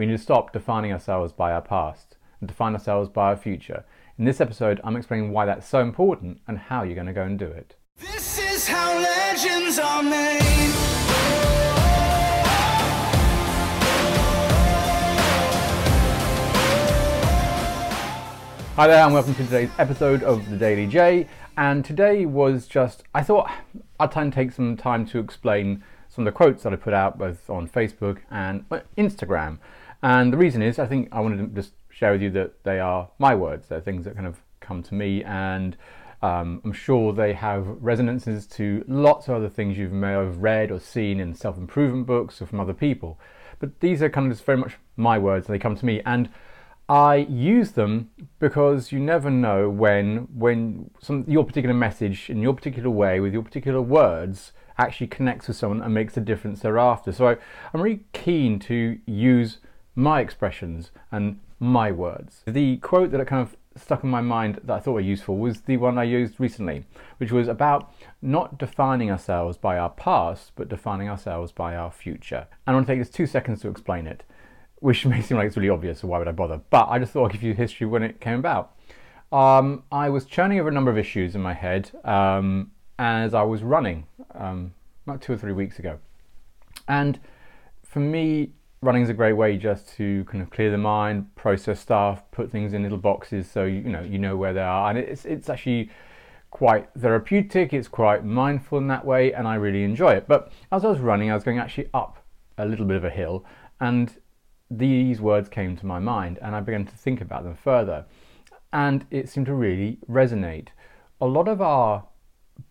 We need to stop defining ourselves by our past and define ourselves by our future. In this episode, I'm explaining why that's so important and how you're going to go and do it. This is how legends are made. Hi there, and welcome to today's episode of the Daily J. And today was just, I thought I'd try and take some time to explain some of the quotes that I put out both on Facebook and Instagram. And the reason is, I think I wanted to just share with you that they are my words. They're things that kind of come to me, and um, I'm sure they have resonances to lots of other things you may have read or seen in self improvement books or from other people. But these are kind of just very much my words, and they come to me. And I use them because you never know when when some your particular message in your particular way with your particular words actually connects with someone and makes a difference thereafter. So I, I'm really keen to use my expressions and my words. The quote that kind of stuck in my mind that I thought were useful was the one I used recently, which was about not defining ourselves by our past, but defining ourselves by our future. And I want to take just two seconds to explain it which may seem like it's really obvious, so why would I bother? But I just thought I'd give you history when it came about. Um, I was churning over a number of issues in my head um, as I was running um, about two or three weeks ago. And for me, running is a great way just to kind of clear the mind, process stuff, put things in little boxes so you, know you know where they are, and it's it's actually quite therapeutic. It's quite mindful in that way, and I really enjoy it. But as I was running, I was going actually up a little bit of a hill, and these words came to my mind and I began to think about them further. And it seemed to really resonate. A lot of our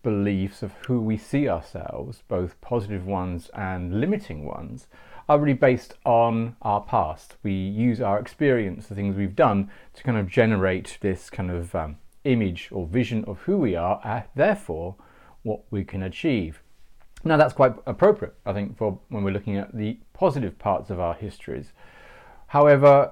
beliefs of who we see ourselves, both positive ones and limiting ones, are really based on our past. We use our experience, the things we've done, to kind of generate this kind of um, image or vision of who we are, and therefore what we can achieve. Now that's quite appropriate, I think, for when we're looking at the positive parts of our histories. However,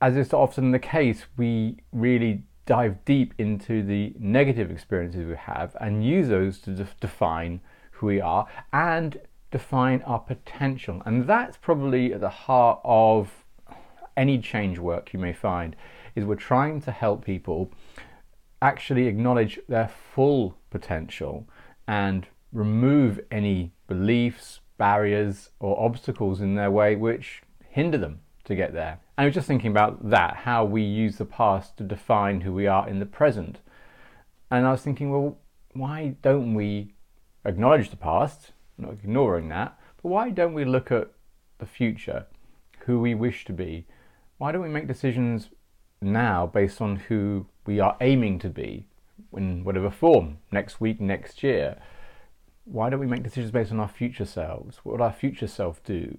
as is often the case, we really dive deep into the negative experiences we have and use those to de- define who we are and define our potential. And that's probably at the heart of any change work you may find is we're trying to help people actually acknowledge their full potential and remove any beliefs, barriers, or obstacles in their way which hinder them to get there. And I was just thinking about that, how we use the past to define who we are in the present. And I was thinking, well, why don't we acknowledge the past, not ignoring that, but why don't we look at the future, who we wish to be? Why don't we make decisions now based on who we are aiming to be in whatever form, next week, next year? why don't we make decisions based on our future selves? What would our future self do?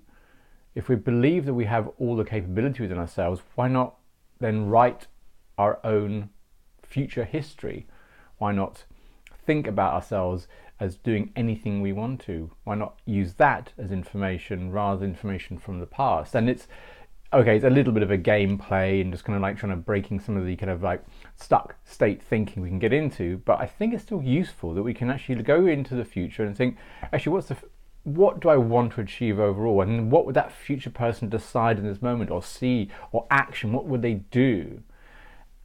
If we believe that we have all the capability within ourselves, why not then write our own future history? Why not think about ourselves as doing anything we want to? Why not use that as information rather than information from the past? And it's okay, it's a little bit of a gameplay and just kind of like trying to breaking some of the kind of like stuck state thinking we can get into. But I think it's still useful that we can actually go into the future and think, actually, what's the what do I want to achieve overall, and what would that future person decide in this moment, or see, or action? What would they do?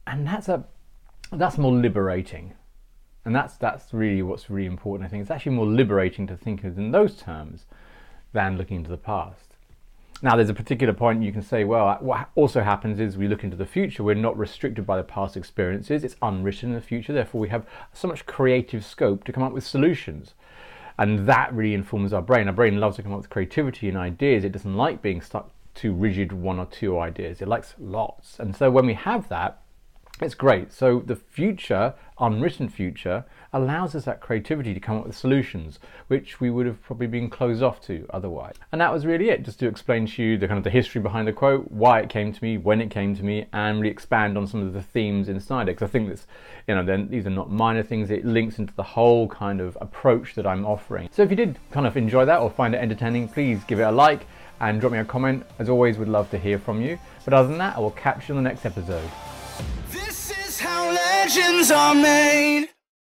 And that's a that's more liberating, and that's that's really what's really important. I think it's actually more liberating to think of in those terms than looking into the past. Now, there's a particular point you can say, well, what also happens is we look into the future, we're not restricted by the past experiences, it's unwritten in the future, therefore, we have so much creative scope to come up with solutions. And that really informs our brain. Our brain loves to come up with creativity and ideas, it doesn't like being stuck to rigid one or two ideas, it likes lots. And so, when we have that, it's great. So the future, unwritten future, allows us that creativity to come up with solutions, which we would have probably been closed off to otherwise. And that was really it, just to explain to you the kind of the history behind the quote, why it came to me, when it came to me, and really expand on some of the themes inside it. Because I think this, you know, then these are not minor things. It links into the whole kind of approach that I'm offering. So if you did kind of enjoy that or find it entertaining, please give it a like and drop me a comment. As always, would love to hear from you. But other than that, I will catch you on the next episode legends are made.